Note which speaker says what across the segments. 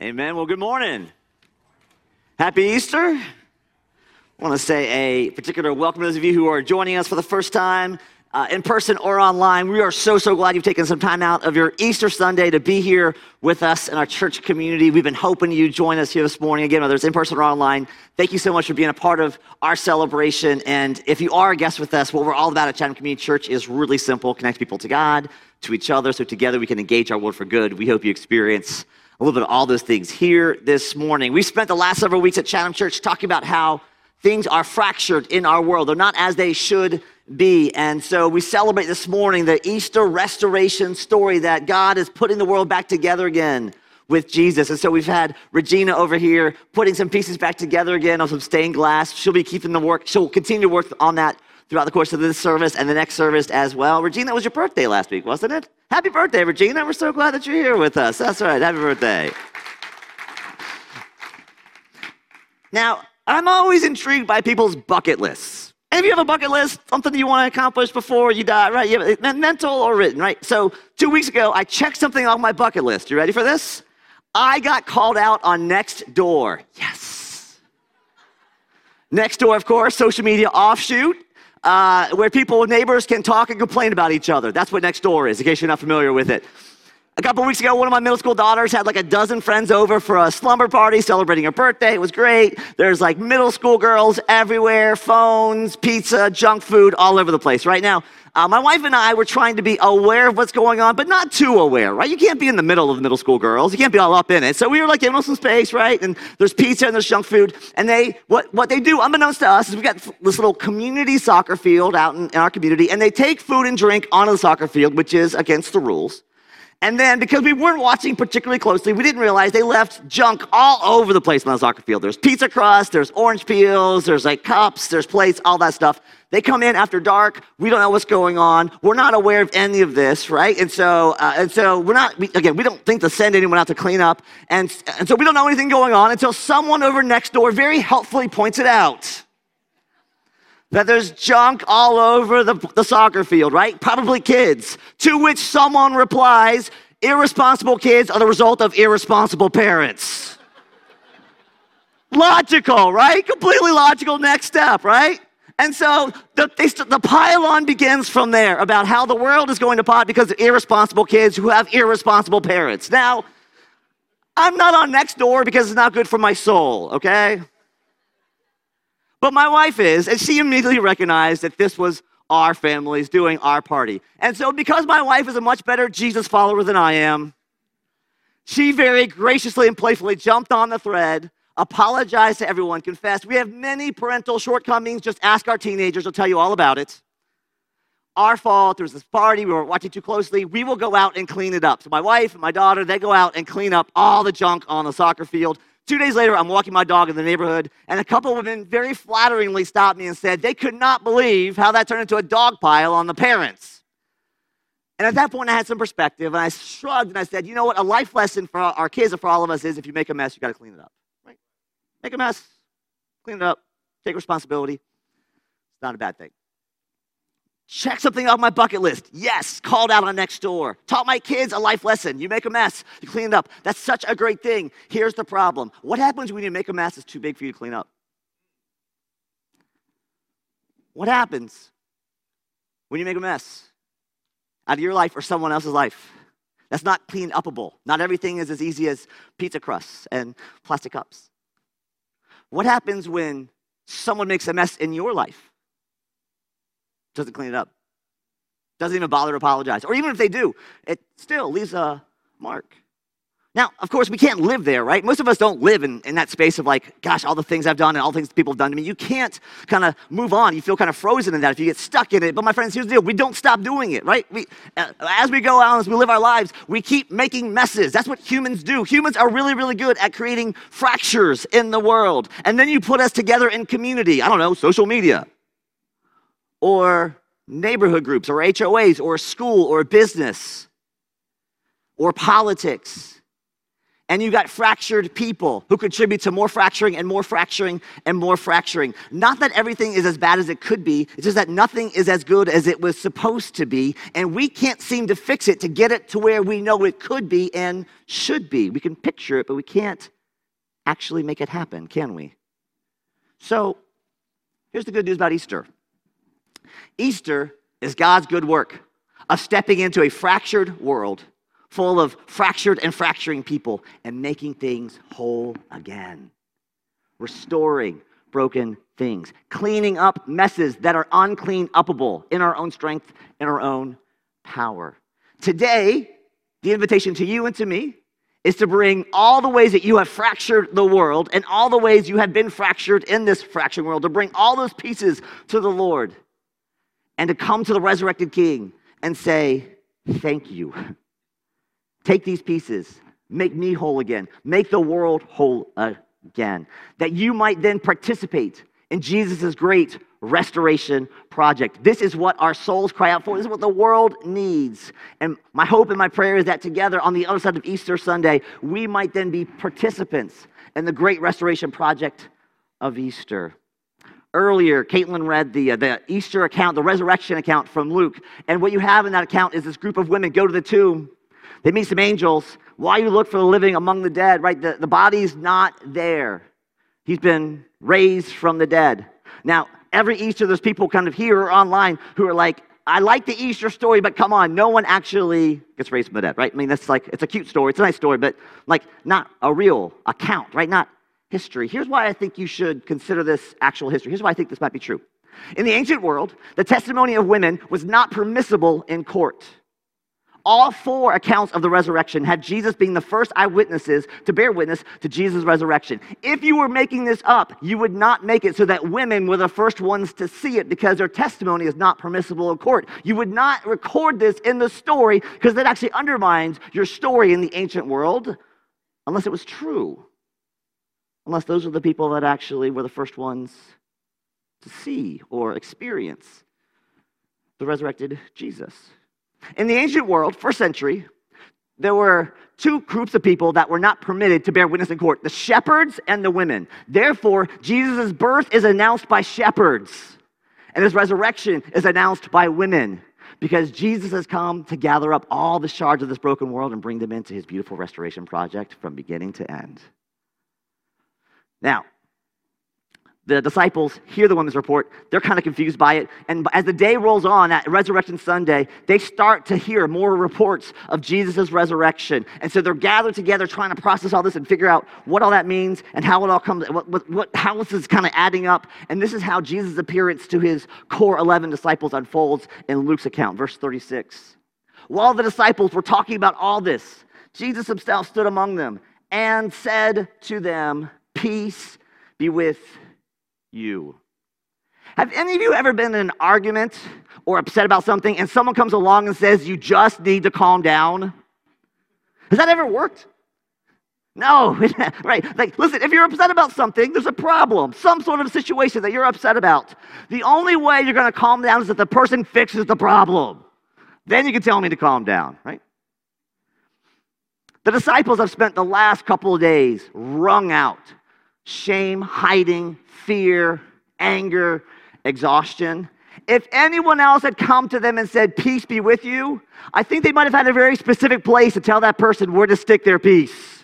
Speaker 1: Amen. Well, good morning. Happy Easter. I want to say a particular welcome to those of you who are joining us for the first time uh, in person or online. We are so, so glad you've taken some time out of your Easter Sunday to be here with us in our church community. We've been hoping you join us here this morning, again, whether it's in person or online. Thank you so much for being a part of our celebration. And if you are a guest with us, what we're all about at Chatham Community Church is really simple connect people to God, to each other, so together we can engage our world for good. We hope you experience a little bit of all those things here this morning. We spent the last several weeks at Chatham Church talking about how things are fractured in our world. They're not as they should be. And so we celebrate this morning the Easter restoration story that God is putting the world back together again with Jesus. And so we've had Regina over here putting some pieces back together again on some stained glass. She'll be keeping the work, she'll continue to work on that throughout the course of this service and the next service as well. Regina, was your birthday last week, wasn't it? Happy birthday, Regina. We're so glad that you're here with us. That's right. Happy birthday. Now, I'm always intrigued by people's bucket lists. And if you have a bucket list, something you want to accomplish before you die, right? You have mental or written, right? So two weeks ago, I checked something off my bucket list. You ready for this? I got called out on Next Door. Yes. Next Door, of course, social media offshoot uh, where people, neighbors can talk and complain about each other. That's what next door is, in case you're not familiar with it. A couple weeks ago, one of my middle school daughters had like a dozen friends over for a slumber party celebrating her birthday. It was great. There's like middle school girls everywhere, phones, pizza, junk food all over the place. Right now, uh, my wife and I were trying to be aware of what's going on, but not too aware, right? You can't be in the middle of middle school girls. You can't be all up in it. So we were like giving them some space, right? And there's pizza and there's junk food. And they, what, what they do, unbeknownst to us, is we got this little community soccer field out in, in our community, and they take food and drink onto the soccer field, which is against the rules. And then, because we weren't watching particularly closely, we didn't realize they left junk all over the place on the soccer field. There's pizza crust, there's orange peels, there's like cups, there's plates, all that stuff. They come in after dark. We don't know what's going on. We're not aware of any of this, right? And so, uh, and so we're not. We, again, we don't think to send anyone out to clean up, and and so we don't know anything going on until someone over next door very helpfully points it out that there's junk all over the, the soccer field, right? Probably kids. To which someone replies, irresponsible kids are the result of irresponsible parents. logical, right? Completely logical next step, right? And so the, they, the pile-on begins from there about how the world is going to pot because of irresponsible kids who have irresponsible parents. Now, I'm not on next door because it's not good for my soul, okay? But my wife is, and she immediately recognized that this was our family's doing our party. And so, because my wife is a much better Jesus follower than I am, she very graciously and playfully jumped on the thread, apologized to everyone, confessed. We have many parental shortcomings. Just ask our teenagers, they'll tell you all about it. Our fault. There was this party. We were watching too closely. We will go out and clean it up. So, my wife and my daughter, they go out and clean up all the junk on the soccer field. Two days later, I'm walking my dog in the neighborhood, and a couple of women very flatteringly stopped me and said they could not believe how that turned into a dog pile on the parents. And at that point, I had some perspective, and I shrugged and I said, you know what? A life lesson for our kids and for all of us is if you make a mess, you got to clean it up. Right? Make a mess, clean it up, take responsibility. It's not a bad thing. Check something off my bucket list. Yes, called out on next door. Taught my kids a life lesson. You make a mess, you clean it up. That's such a great thing. Here's the problem what happens when you make a mess that's too big for you to clean up? What happens when you make a mess out of your life or someone else's life? That's not clean upable. Not everything is as easy as pizza crusts and plastic cups. What happens when someone makes a mess in your life? Doesn't clean it up, doesn't even bother to apologize. Or even if they do, it still leaves a mark. Now, of course, we can't live there, right? Most of us don't live in, in that space of like, gosh, all the things I've done and all the things people have done to me. You can't kind of move on. You feel kind of frozen in that if you get stuck in it. But my friends, here's the deal. We don't stop doing it, right? We, uh, as we go out, as we live our lives, we keep making messes. That's what humans do. Humans are really, really good at creating fractures in the world. And then you put us together in community. I don't know, social media or neighborhood groups or HOAs or school or business or politics. And you got fractured people who contribute to more fracturing and more fracturing and more fracturing. Not that everything is as bad as it could be, it's just that nothing is as good as it was supposed to be. And we can't seem to fix it to get it to where we know it could be and should be. We can picture it, but we can't actually make it happen, can we? So here's the good news about Easter Easter is God's good work of stepping into a fractured world full of fractured and fracturing people and making things whole again, restoring broken things, cleaning up messes that are unclean upable in our own strength, in our own power. Today, the invitation to you and to me is to bring all the ways that you have fractured the world and all the ways you have been fractured in this fractured world, to bring all those pieces to the Lord and to come to the resurrected King and say, Thank you. Take these pieces, make me whole again, make the world whole again, that you might then participate in Jesus' great restoration project. This is what our souls cry out for. This is what the world needs. And my hope and my prayer is that together on the other side of Easter Sunday, we might then be participants in the great restoration project of Easter. Earlier, Caitlin read the, uh, the Easter account, the resurrection account from Luke. And what you have in that account is this group of women go to the tomb they meet some angels. Why you look for the living among the dead, right? The, the body's not there. He's been raised from the dead. Now, every Easter, there's people kind of here or online who are like, I like the Easter story, but come on, no one actually gets raised from the dead, right? I mean, that's like, it's a cute story, it's a nice story, but like not a real account, right? Not history. Here's why I think you should consider this actual history. Here's why I think this might be true. In the ancient world, the testimony of women was not permissible in court all four accounts of the resurrection had Jesus being the first eyewitnesses to bear witness to Jesus' resurrection. If you were making this up, you would not make it so that women were the first ones to see it because their testimony is not permissible in court. You would not record this in the story because that actually undermines your story in the ancient world unless it was true. Unless those are the people that actually were the first ones to see or experience the resurrected Jesus. In the ancient world, first century, there were two groups of people that were not permitted to bear witness in court the shepherds and the women. Therefore, Jesus' birth is announced by shepherds, and his resurrection is announced by women because Jesus has come to gather up all the shards of this broken world and bring them into his beautiful restoration project from beginning to end. Now, the disciples hear the woman's report. They're kind of confused by it. And as the day rolls on at Resurrection Sunday, they start to hear more reports of Jesus' resurrection. And so they're gathered together trying to process all this and figure out what all that means and how it all comes, what, what, what, how this is kind of adding up. And this is how Jesus' appearance to his core 11 disciples unfolds in Luke's account, verse 36. While the disciples were talking about all this, Jesus himself stood among them and said to them, Peace be with you. Have any of you ever been in an argument or upset about something and someone comes along and says, You just need to calm down? Has that ever worked? No, right. Like, listen, if you're upset about something, there's a problem, some sort of situation that you're upset about. The only way you're going to calm down is if the person fixes the problem. Then you can tell me to calm down, right? The disciples have spent the last couple of days wrung out shame, hiding, fear, anger, exhaustion. If anyone else had come to them and said, Peace be with you, I think they might have had a very specific place to tell that person where to stick their peace.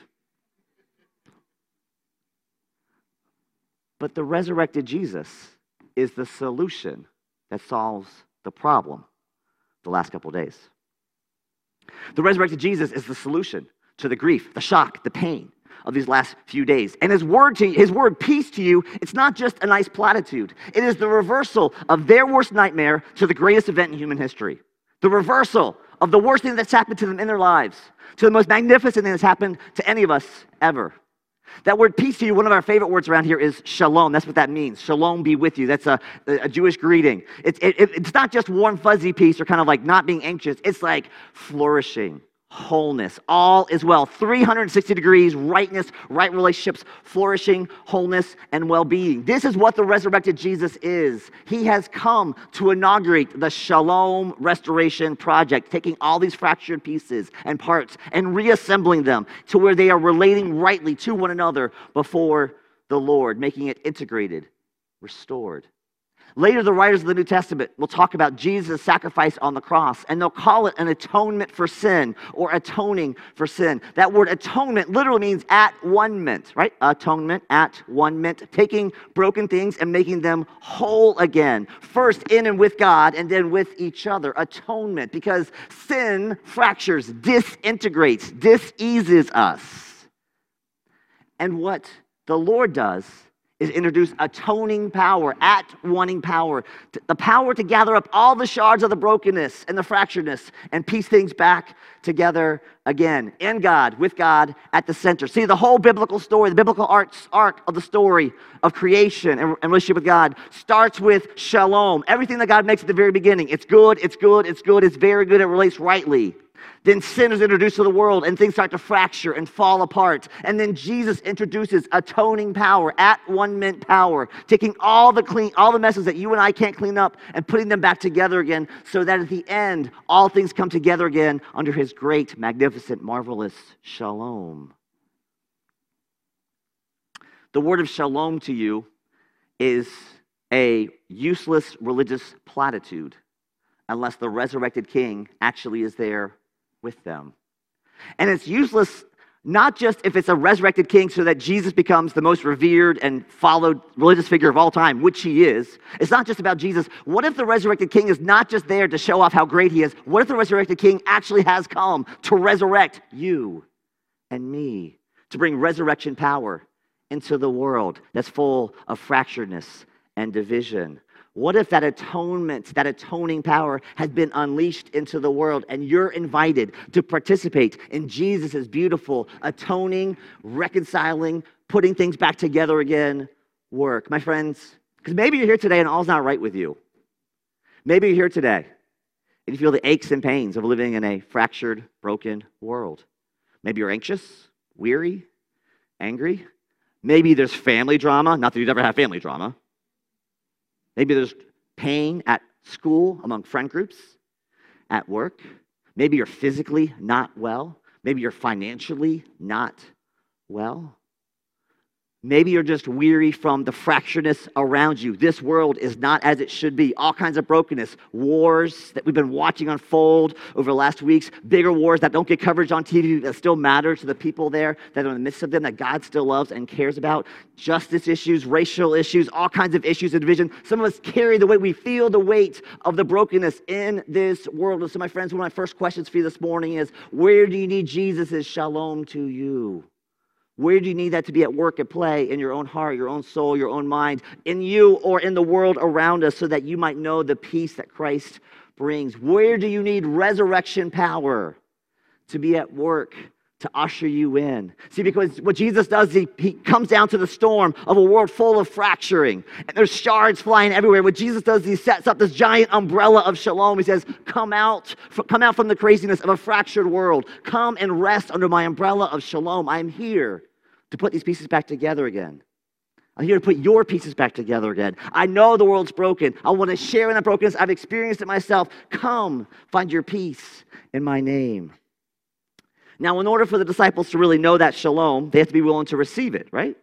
Speaker 1: But the resurrected Jesus is the solution that solves the problem the last couple days. The resurrected Jesus is the solution to the grief, the shock, the pain, of these last few days. And his word to his word peace to you, it's not just a nice platitude. It is the reversal of their worst nightmare to the greatest event in human history. The reversal of the worst thing that's happened to them in their lives to the most magnificent thing that's happened to any of us ever. That word peace to you, one of our favorite words around here is shalom. That's what that means. Shalom be with you. That's a, a Jewish greeting. It's, it, it's not just warm, fuzzy peace or kind of like not being anxious. It's like flourishing, wholeness. All is well. 360 degrees, rightness, right relationships, flourishing, wholeness, and well being. This is what the resurrected Jesus is. He has come to inaugurate the Shalom Restoration Project, taking all these fractured pieces and parts and reassembling them to where they are relating rightly to one another before the Lord, making it integrated, restored. Later, the writers of the New Testament will talk about Jesus' sacrifice on the cross, and they'll call it an atonement for sin or atoning for sin. That word atonement literally means at one mint, right? Atonement, at one mint, taking broken things and making them whole again. First in and with God, and then with each other. Atonement, because sin fractures, disintegrates, diseases us. And what the Lord does is introduce atoning power, at wanting power, the power to gather up all the shards of the brokenness and the fracturedness and piece things back together again in God, with God at the center. See, the whole biblical story, the biblical arcs, arc of the story of creation and, and relationship with God starts with shalom. Everything that God makes at the very beginning, it's good, it's good, it's good, it's very good, it relates rightly. Then sin is introduced to the world and things start to fracture and fall apart. And then Jesus introduces atoning power, at one ment power, taking all the clean, all the messes that you and I can't clean up and putting them back together again so that at the end, all things come together again under his great, magnificent, marvelous shalom. The word of shalom to you is a useless religious platitude unless the resurrected king actually is there with them. And it's useless not just if it's a resurrected king so that Jesus becomes the most revered and followed religious figure of all time, which he is. It's not just about Jesus. What if the resurrected king is not just there to show off how great he is? What if the resurrected king actually has come to resurrect you and me, to bring resurrection power into the world that's full of fracturedness and division? What if that atonement, that atoning power has been unleashed into the world and you're invited to participate in Jesus' beautiful atoning, reconciling, putting things back together again work? My friends, because maybe you're here today and all's not right with you. Maybe you're here today and you feel the aches and pains of living in a fractured, broken world. Maybe you're anxious, weary, angry. Maybe there's family drama. Not that you'd ever have family drama. Maybe there's pain at school, among friend groups, at work. Maybe you're physically not well. Maybe you're financially not well. Maybe you're just weary from the fracturedness around you. This world is not as it should be. All kinds of brokenness, wars that we've been watching unfold over the last weeks, bigger wars that don't get coverage on TV that still matter to the people there that are in the midst of them that God still loves and cares about. Justice issues, racial issues, all kinds of issues of division. Some of us carry the weight, we feel the weight of the brokenness in this world. And so, my friends, one of my first questions for you this morning is where do you need Jesus' shalom to you? Where do you need that to be at work, at play, in your own heart, your own soul, your own mind, in you or in the world around us, so that you might know the peace that Christ brings? Where do you need resurrection power to be at work to usher you in? See, because what Jesus does, he, he comes down to the storm of a world full of fracturing, and there's shards flying everywhere. What Jesus does, he sets up this giant umbrella of shalom. He says, Come out, come out from the craziness of a fractured world. Come and rest under my umbrella of shalom. I'm here to put these pieces back together again. I'm here to put your pieces back together again. I know the world's broken. I want to share in that brokenness. I've experienced it myself. Come, find your peace in my name. Now, in order for the disciples to really know that shalom, they have to be willing to receive it, right?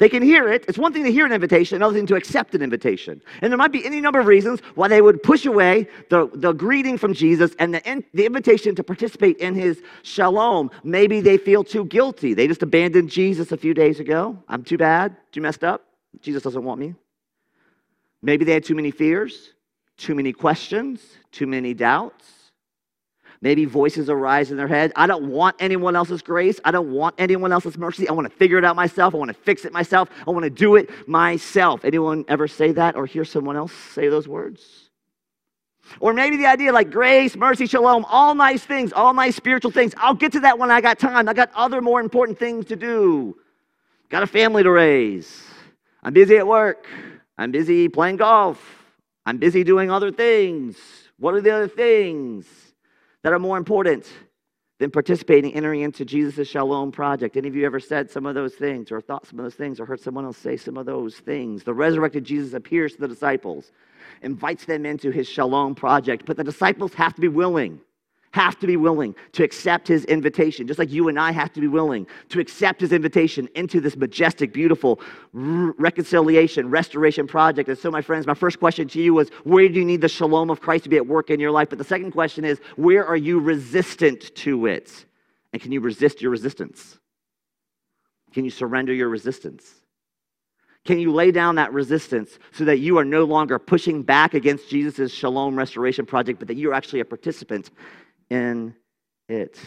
Speaker 1: They can hear it. It's one thing to hear an invitation, another thing to accept an invitation. And there might be any number of reasons why they would push away the, the greeting from Jesus and the, in, the invitation to participate in his shalom. Maybe they feel too guilty. They just abandoned Jesus a few days ago. I'm too bad, too messed up. Jesus doesn't want me. Maybe they had too many fears, too many questions, too many doubts. Maybe voices arise in their head. I don't want anyone else's grace. I don't want anyone else's mercy. I want to figure it out myself. I want to fix it myself. I want to do it myself. Anyone ever say that or hear someone else say those words? Or maybe the idea like grace, mercy, shalom, all nice things, all nice spiritual things. I'll get to that when I got time. I got other more important things to do. Got a family to raise. I'm busy at work. I'm busy playing golf. I'm busy doing other things. What are the other things? That are more important than participating, entering into Jesus' shalom project. Any of you ever said some of those things, or thought some of those things, or heard someone else say some of those things? The resurrected Jesus appears to the disciples, invites them into his shalom project, but the disciples have to be willing have to be willing to accept his invitation, just like you and I have to be willing to accept his invitation into this majestic, beautiful reconciliation, restoration project. And so, my friends, my first question to you was where do you need the shalom of Christ to be at work in your life? But the second question is where are you resistant to it? And can you resist your resistance? Can you surrender your resistance? Can you lay down that resistance so that you are no longer pushing back against Jesus' shalom restoration project, but that you're actually a participant in it.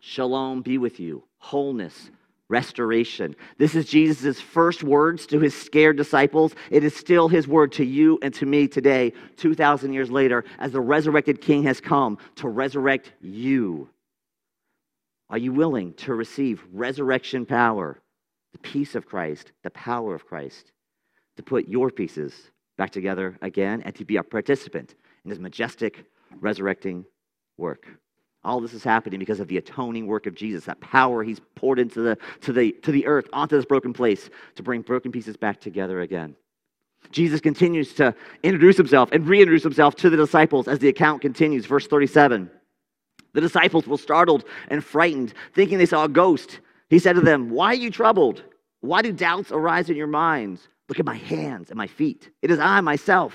Speaker 1: Shalom be with you, wholeness, restoration. This is Jesus' first words to his scared disciples. It is still his word to you and to me today, 2,000 years later, as the resurrected king has come to resurrect you. Are you willing to receive resurrection power, the peace of Christ, the power of Christ, to put your pieces back together again and to be a participant in his majestic resurrecting work. All this is happening because of the atoning work of Jesus, that power he's poured into the, to, the, to the earth, onto this broken place, to bring broken pieces back together again. Jesus continues to introduce himself and reintroduce himself to the disciples as the account continues. Verse 37. The disciples were startled and frightened, thinking they saw a ghost. He said to them, Why are you troubled? Why do doubts arise in your minds? Look at my hands and my feet. It is I myself.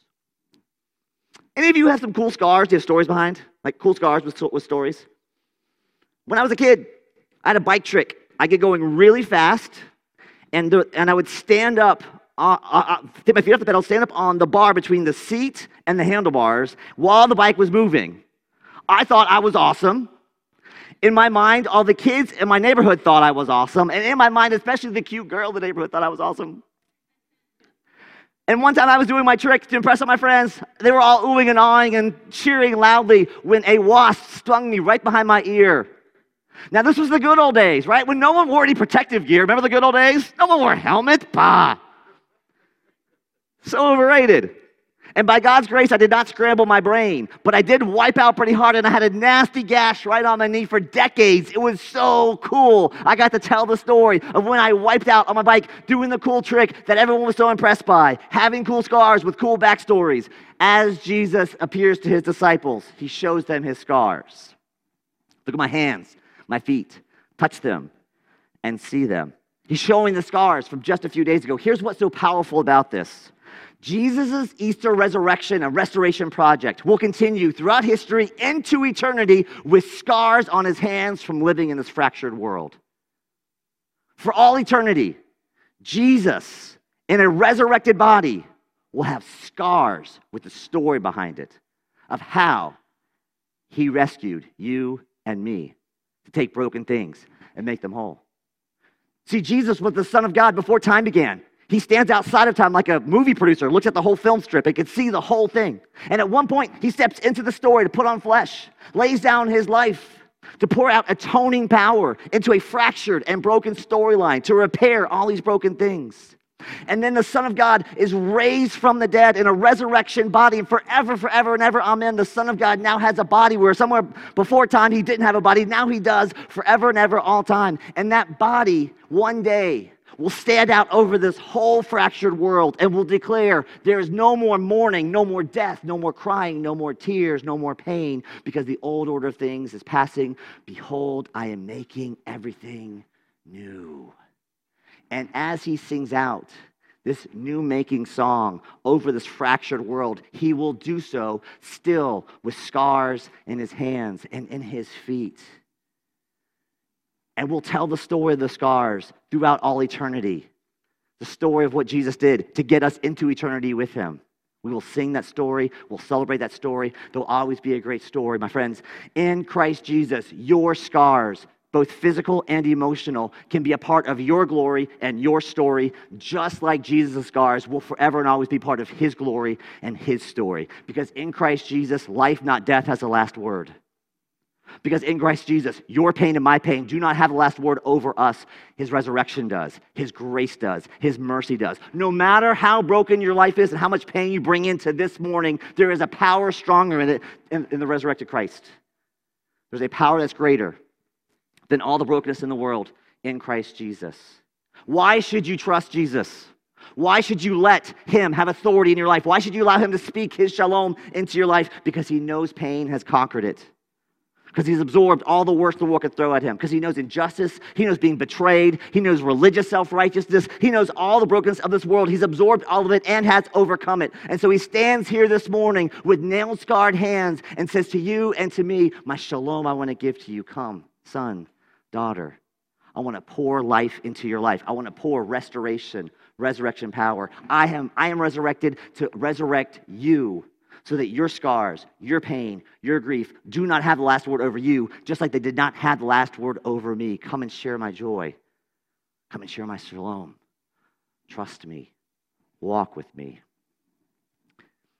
Speaker 1: Any of you have some cool scars Do you have stories behind? Like cool scars with, with stories? When I was a kid, I had a bike trick. I get going really fast, and, and I would stand up, uh, uh, uh, take my feet off the pedal, stand up on the bar between the seat and the handlebars while the bike was moving. I thought I was awesome. In my mind, all the kids in my neighborhood thought I was awesome. And in my mind, especially the cute girl in the neighborhood thought I was awesome. And one time I was doing my trick to impress all my friends. They were all oohing and awing and cheering loudly when a wasp stung me right behind my ear. Now, this was the good old days, right? When no one wore any protective gear. Remember the good old days? No one wore a helmet. Bah. So overrated. And by God's grace, I did not scramble my brain, but I did wipe out pretty hard, and I had a nasty gash right on my knee for decades. It was so cool. I got to tell the story of when I wiped out on my bike doing the cool trick that everyone was so impressed by, having cool scars with cool backstories. As Jesus appears to his disciples, he shows them his scars. Look at my hands, my feet, touch them, and see them. He's showing the scars from just a few days ago. Here's what's so powerful about this Jesus' Easter resurrection and restoration project will continue throughout history into eternity with scars on his hands from living in this fractured world. For all eternity, Jesus in a resurrected body will have scars with the story behind it of how he rescued you and me to take broken things and make them whole. See, Jesus was the Son of God before time began. He stands outside of time like a movie producer, looks at the whole film strip and can see the whole thing. And at one point, he steps into the story to put on flesh, lays down his life to pour out atoning power into a fractured and broken storyline, to repair all these broken things. And then the Son of God is raised from the dead in a resurrection body, and forever, forever, and ever, amen. The Son of God now has a body where somewhere before time he didn't have a body. Now he does forever and ever, all time. And that body, one day, will stand out over this whole fractured world and will declare there is no more mourning, no more death, no more crying, no more tears, no more pain, because the old order of things is passing. Behold, I am making everything new. And as he sings out, this new making song over this fractured world, he will do so still with scars in his hands and in his feet and we'll tell the story of the scars throughout all eternity. The story of what Jesus did to get us into eternity with him. We will sing that story. We'll celebrate that story. There'll always be a great story, my friends. In Christ Jesus, your scars both physical and emotional, can be a part of your glory and your story, just like Jesus' scars will forever and always be part of his glory and his story. Because in Christ Jesus, life, not death, has the last word. Because in Christ Jesus, your pain and my pain do not have the last word over us. His resurrection does, His grace does, His mercy does. No matter how broken your life is and how much pain you bring into this morning, there is a power stronger in it in, in the resurrected Christ. There's a power that's greater than all the brokenness in the world in Christ Jesus. Why should you trust Jesus? Why should you let him have authority in your life? Why should you allow him to speak his shalom into your life? Because he knows pain has conquered it because he's absorbed all the worst the world could throw at him, because he knows injustice, he knows being betrayed, he knows religious self righteousness, he knows all the brokenness of this world. He's absorbed all of it and has overcome it. And so he stands here this morning with nail scarred hands and says to you and to me, My shalom I want to give to you. Come, son, daughter. I want to pour life into your life. I want to pour restoration, resurrection power. I am, I am resurrected to resurrect you so that your scars, your pain, your grief do not have the last word over you, just like they did not have the last word over me. Come and share my joy. Come and share my shalom. Trust me. Walk with me.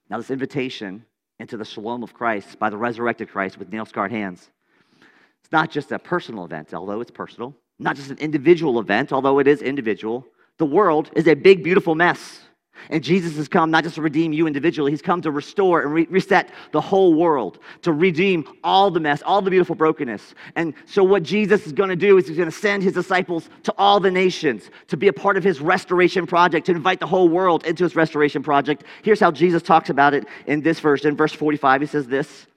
Speaker 1: Now, this invitation into the shalom of Christ by the resurrected Christ with nail scarred hands, it's not just a personal event, although it's personal, not just an individual event, although it is individual. The world is a big, beautiful mess. And Jesus has come not just to redeem you individually, he's come to restore and re- reset the whole world, to redeem all the mess, all the beautiful brokenness. And so, what Jesus is going to do is he's going to send his disciples to all the nations to be a part of his restoration project, to invite the whole world into his restoration project. Here's how Jesus talks about it in this verse. In verse 45, he says this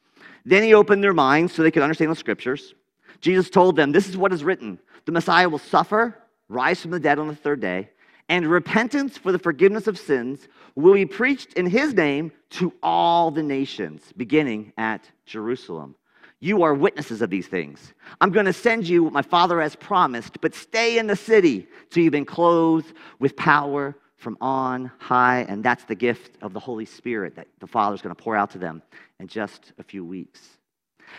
Speaker 1: Then he opened their minds so they could understand the scriptures. Jesus told them, This is what is written the Messiah will suffer, rise from the dead on the third day and repentance for the forgiveness of sins will be preached in his name to all the nations, beginning at Jerusalem. You are witnesses of these things. I'm going to send you what my Father has promised, but stay in the city till you've been clothed with power from on high. And that's the gift of the Holy Spirit that the Father is going to pour out to them in just a few weeks.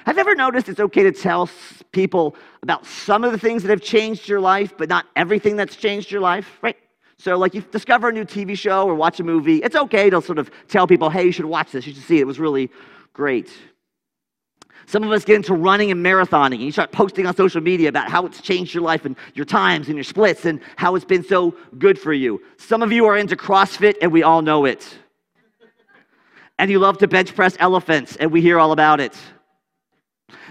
Speaker 1: Have you ever noticed it's okay to tell people about some of the things that have changed your life, but not everything that's changed your life, right? So, like, you discover a new TV show or watch a movie, it's okay to sort of tell people, hey, you should watch this, you should see it. It was really great. Some of us get into running and marathoning, and you start posting on social media about how it's changed your life and your times and your splits and how it's been so good for you. Some of you are into CrossFit, and we all know it. And you love to bench press elephants, and we hear all about it.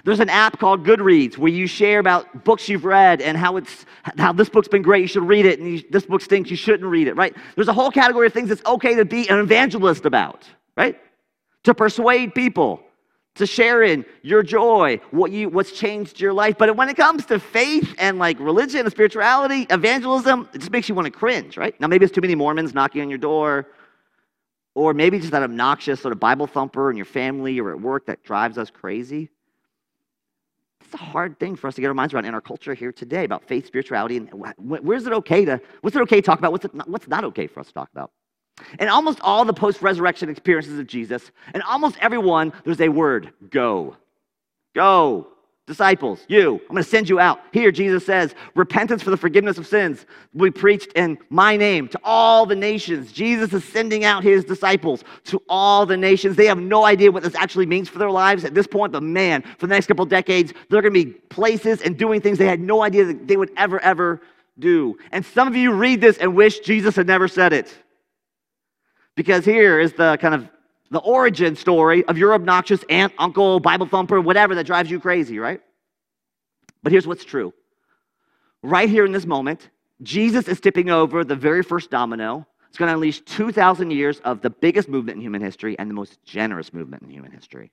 Speaker 1: There's an app called Goodreads where you share about books you've read and how it's how this book's been great. You should read it, and you, this book stinks. You shouldn't read it. Right? There's a whole category of things it's okay to be an evangelist about. Right? To persuade people, to share in your joy, what you what's changed your life. But when it comes to faith and like religion and spirituality, evangelism, it just makes you want to cringe. Right? Now maybe it's too many Mormons knocking on your door. Or maybe just that obnoxious sort of Bible thumper in your family or at work that drives us crazy. It's a hard thing for us to get our minds around in our culture here today about faith, spirituality, and where's it okay to, what's it okay to talk about? What's, not, what's not okay for us to talk about? In almost all the post resurrection experiences of Jesus, and almost everyone, there's a word go. Go. Disciples, you, I'm going to send you out. Here, Jesus says, repentance for the forgiveness of sins be preached in my name to all the nations. Jesus is sending out his disciples to all the nations. They have no idea what this actually means for their lives at this point, but man, for the next couple decades, they're going to be places and doing things they had no idea that they would ever, ever do. And some of you read this and wish Jesus had never said it. Because here is the kind of the origin story of your obnoxious aunt, uncle, Bible thumper, whatever that drives you crazy, right? But here's what's true. Right here in this moment, Jesus is tipping over the very first domino. It's going to unleash 2,000 years of the biggest movement in human history and the most generous movement in human history.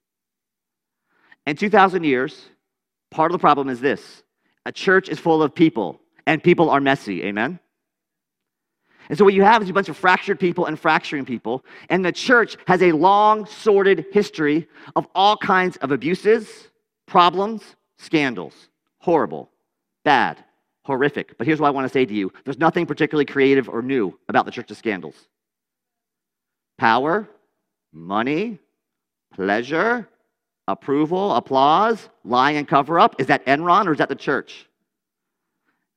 Speaker 1: In 2,000 years, part of the problem is this a church is full of people, and people are messy. Amen? And so what you have is a bunch of fractured people and fracturing people. And the church has a long, sordid history of all kinds of abuses, problems, scandals. Horrible, bad, horrific. But here's what I want to say to you there's nothing particularly creative or new about the church's scandals power, money, pleasure, approval, applause, lying and cover up? Is that Enron or is that the church?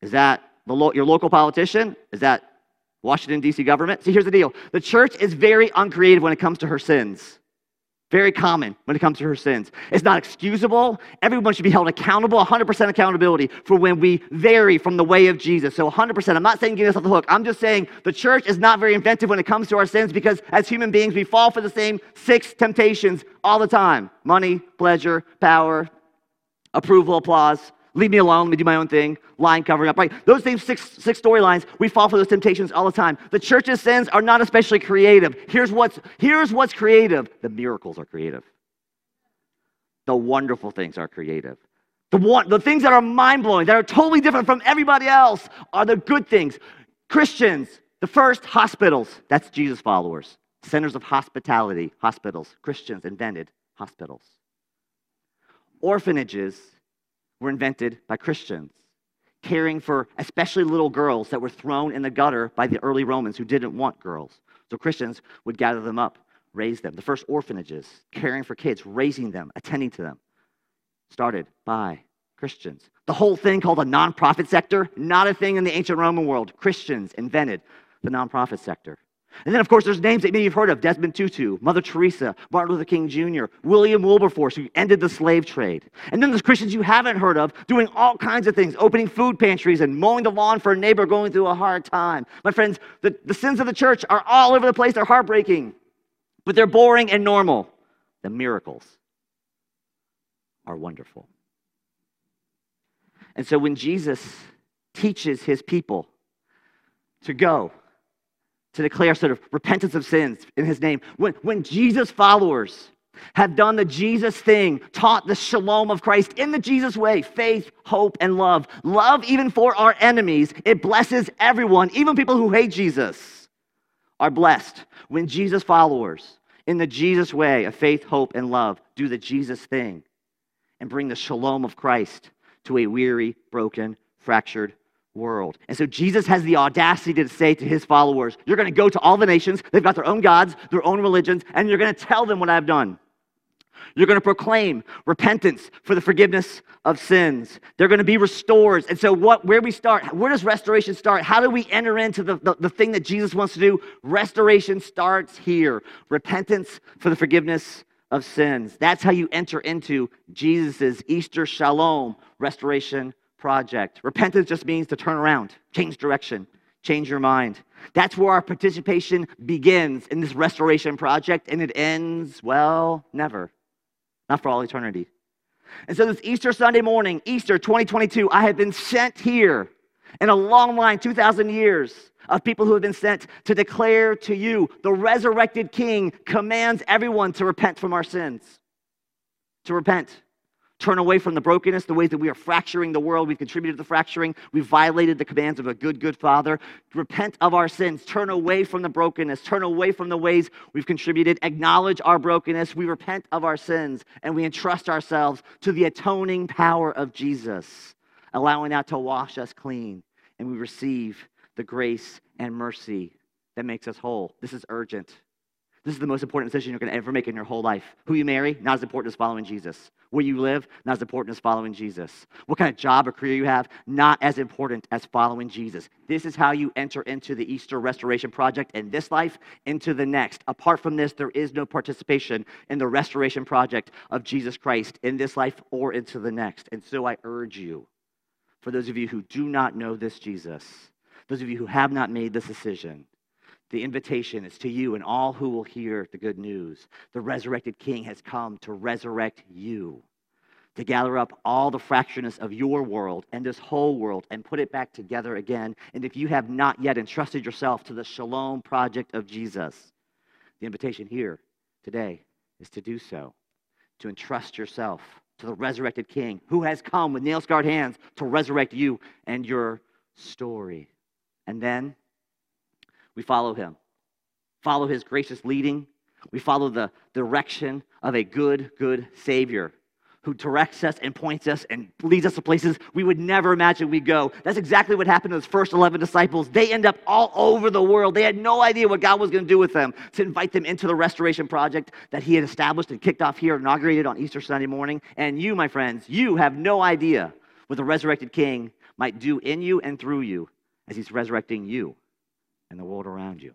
Speaker 1: Is that the lo- your local politician? Is that Washington, D.C. government? See, here's the deal the church is very uncreative when it comes to her sins. Very common when it comes to her sins. It's not excusable. Everyone should be held accountable, 100% accountability for when we vary from the way of Jesus. So 100%. I'm not saying get us off the hook. I'm just saying the church is not very inventive when it comes to our sins because as human beings, we fall for the same six temptations all the time money, pleasure, power, approval, applause. Leave me alone. Let me do my own thing. Lying, covering up. Right? Those same six, six storylines, we fall for those temptations all the time. The church's sins are not especially creative. Here's what's, here's what's creative the miracles are creative, the wonderful things are creative. The, one, the things that are mind blowing, that are totally different from everybody else, are the good things. Christians, the first hospitals, that's Jesus followers. Centers of hospitality, hospitals. Christians invented hospitals. Orphanages were invented by Christians, caring for especially little girls that were thrown in the gutter by the early Romans who didn't want girls. So Christians would gather them up, raise them. The first orphanages, caring for kids, raising them, attending to them, started by Christians. The whole thing called a nonprofit sector, not a thing in the ancient Roman world. Christians invented the nonprofit sector. And then, of course, there's names that maybe you've heard of Desmond Tutu, Mother Teresa, Martin Luther King Jr., William Wilberforce, who ended the slave trade. And then there's Christians you haven't heard of doing all kinds of things, opening food pantries and mowing the lawn for a neighbor going through a hard time. My friends, the, the sins of the church are all over the place. They're heartbreaking, but they're boring and normal. The miracles are wonderful. And so when Jesus teaches his people to go, to declare sort of repentance of sins in his name. When, when Jesus followers have done the Jesus thing, taught the shalom of Christ in the Jesus way faith, hope, and love. Love even for our enemies. It blesses everyone, even people who hate Jesus are blessed when Jesus followers in the Jesus way of faith, hope, and love do the Jesus thing and bring the shalom of Christ to a weary, broken, fractured world. And so Jesus has the audacity to say to his followers, You're going to go to all the nations. They've got their own gods, their own religions, and you're going to tell them what I've done. You're going to proclaim repentance for the forgiveness of sins. They're going to be restored. And so, what, where we start, where does restoration start? How do we enter into the, the, the thing that Jesus wants to do? Restoration starts here repentance for the forgiveness of sins. That's how you enter into Jesus' Easter shalom, restoration project. Repentance just means to turn around, change direction, change your mind. That's where our participation begins in this restoration project, and it ends, well, never. Not for all eternity. And so, this Easter Sunday morning, Easter 2022, I have been sent here in a long line, 2,000 years, of people who have been sent to declare to you the resurrected King commands everyone to repent from our sins. To repent turn away from the brokenness, the ways that we are fracturing the world. We've contributed to the fracturing. We've violated the commands of a good, good Father. Repent of our sins. Turn away from the brokenness. Turn away from the ways we've contributed. Acknowledge our brokenness. We repent of our sins and we entrust ourselves to the atoning power of Jesus, allowing that to wash us clean. And we receive the grace and mercy that makes us whole. This is urgent. This is the most important decision you're going to ever make in your whole life. Who you marry, not as important as following Jesus. Where you live, not as important as following Jesus. What kind of job or career you have, not as important as following Jesus. This is how you enter into the Easter Restoration Project in this life, into the next. Apart from this, there is no participation in the restoration project of Jesus Christ in this life or into the next. And so I urge you, for those of you who do not know this Jesus, those of you who have not made this decision, the invitation is to you and all who will hear the good news. The resurrected King has come to resurrect you, to gather up all the fractureness of your world and this whole world and put it back together again. And if you have not yet entrusted yourself to the Shalom project of Jesus, the invitation here today is to do so, to entrust yourself to the resurrected King who has come with nail scarred hands to resurrect you and your story. And then we follow him. Follow his gracious leading. We follow the direction of a good, good Savior who directs us and points us and leads us to places we would never imagine we'd go. That's exactly what happened to those first 11 disciples. They end up all over the world. They had no idea what God was going to do with them to invite them into the restoration project that He had established and kicked off here, inaugurated on Easter Sunday morning. And you, my friends, you have no idea what the resurrected King might do in you and through you as He's resurrecting you and the world around you.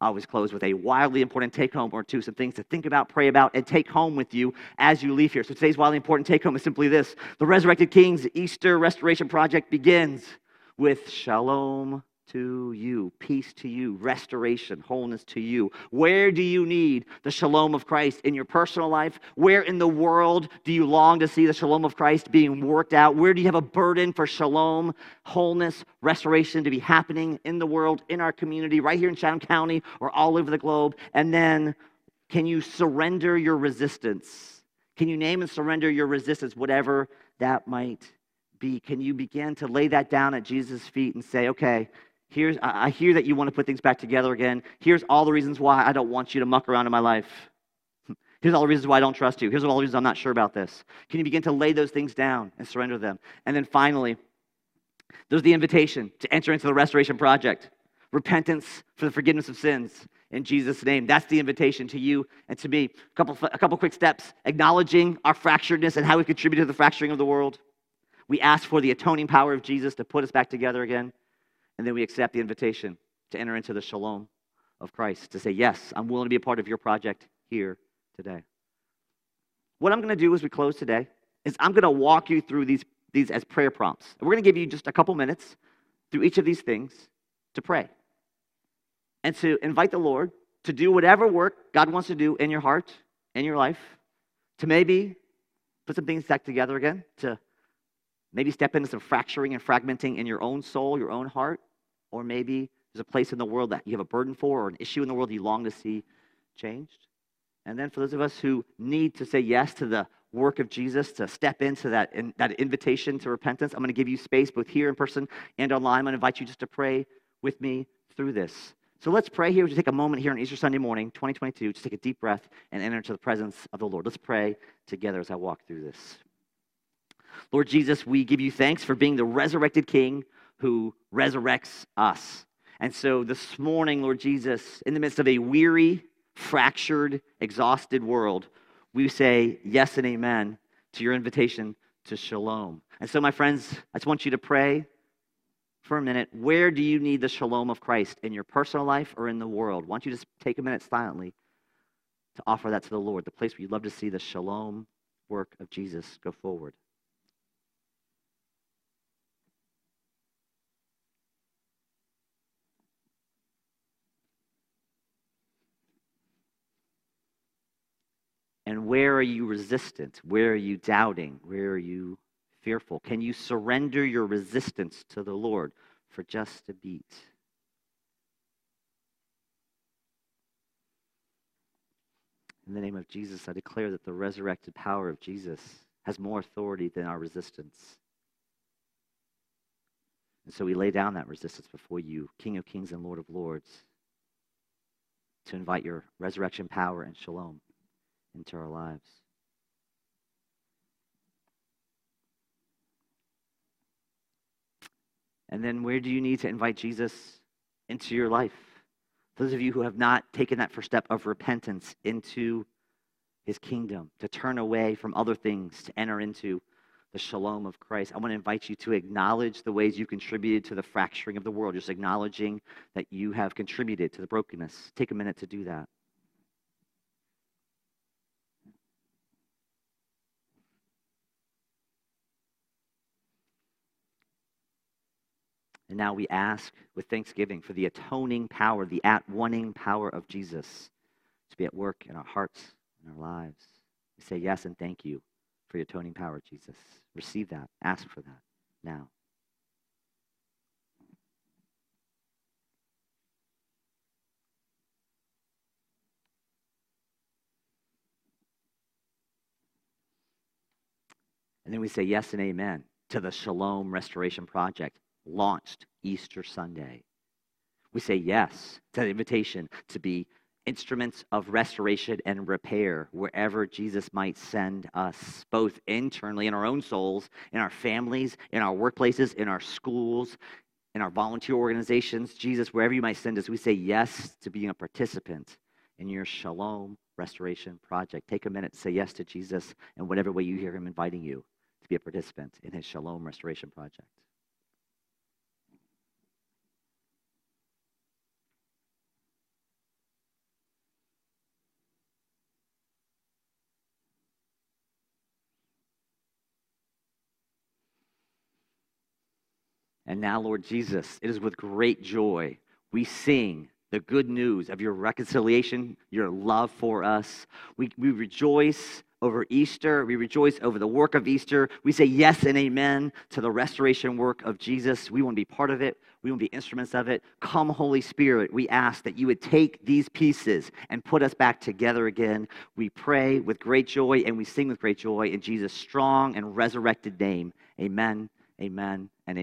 Speaker 1: I always close with a wildly important take home or two, some things to think about, pray about, and take home with you as you leave here. So today's wildly important take home is simply this The Resurrected King's Easter Restoration Project begins with Shalom to you, peace to you, restoration, wholeness to you. Where do you need the shalom of Christ in your personal life? Where in the world do you long to see the shalom of Christ being worked out? Where do you have a burden for shalom, wholeness, restoration to be happening in the world, in our community, right here in Chatham County or all over the globe? And then, can you surrender your resistance? Can you name and surrender your resistance, whatever that might be? Can you begin to lay that down at Jesus' feet and say, okay, Here's, I hear that you want to put things back together again. Here's all the reasons why I don't want you to muck around in my life. Here's all the reasons why I don't trust you. Here's all the reasons I'm not sure about this. Can you begin to lay those things down and surrender them? And then finally, there's the invitation to enter into the restoration project repentance for the forgiveness of sins in Jesus' name. That's the invitation to you and to me. A couple, a couple quick steps acknowledging our fracturedness and how we contribute to the fracturing of the world. We ask for the atoning power of Jesus to put us back together again. And then we accept the invitation to enter into the shalom of Christ, to say, Yes, I'm willing to be a part of your project here today. What I'm going to do as we close today is I'm going to walk you through these, these as prayer prompts. We're going to give you just a couple minutes through each of these things to pray and to invite the Lord to do whatever work God wants to do in your heart, in your life, to maybe put some things back together again, to Maybe step into some fracturing and fragmenting in your own soul, your own heart. Or maybe there's a place in the world that you have a burden for or an issue in the world you long to see changed. And then for those of us who need to say yes to the work of Jesus, to step into that, in, that invitation to repentance, I'm going to give you space both here in person and online. I'm going to invite you just to pray with me through this. So let's pray here. Just take a moment here on Easter Sunday morning, 2022. Just take a deep breath and enter into the presence of the Lord. Let's pray together as I walk through this. Lord Jesus, we give you thanks for being the resurrected King who resurrects us. And so this morning, Lord Jesus, in the midst of a weary, fractured, exhausted world, we say yes and amen to your invitation to shalom. And so, my friends, I just want you to pray for a minute. Where do you need the shalom of Christ in your personal life or in the world? Why don't you just take a minute silently to offer that to the Lord, the place where you'd love to see the shalom work of Jesus go forward? And where are you resistant? Where are you doubting? Where are you fearful? Can you surrender your resistance to the Lord for just a beat? In the name of Jesus, I declare that the resurrected power of Jesus has more authority than our resistance. And so we lay down that resistance before you, King of kings and Lord of lords, to invite your resurrection power and shalom into our lives. And then where do you need to invite Jesus into your life? Those of you who have not taken that first step of repentance into his kingdom, to turn away from other things, to enter into the shalom of Christ. I want to invite you to acknowledge the ways you contributed to the fracturing of the world, just acknowledging that you have contributed to the brokenness. Take a minute to do that. And now we ask with thanksgiving for the atoning power, the at oneing power of Jesus to be at work in our hearts and our lives. We say yes and thank you for your atoning power, Jesus. Receive that. Ask for that now. And then we say yes and amen to the Shalom Restoration Project launched Easter Sunday. We say yes to the invitation to be instruments of restoration and repair wherever Jesus might send us, both internally in our own souls, in our families, in our workplaces, in our schools, in our volunteer organizations. Jesus, wherever you might send us, we say yes to being a participant in your shalom restoration project. Take a minute say yes to Jesus in whatever way you hear him inviting you to be a participant in his shalom restoration project. And now, Lord Jesus, it is with great joy we sing the good news of your reconciliation, your love for us. We, we rejoice over Easter. We rejoice over the work of Easter. We say yes and amen to the restoration work of Jesus. We want to be part of it. We want to be instruments of it. Come, Holy Spirit, we ask that you would take these pieces and put us back together again. We pray with great joy and we sing with great joy in Jesus' strong and resurrected name. Amen, amen, and amen.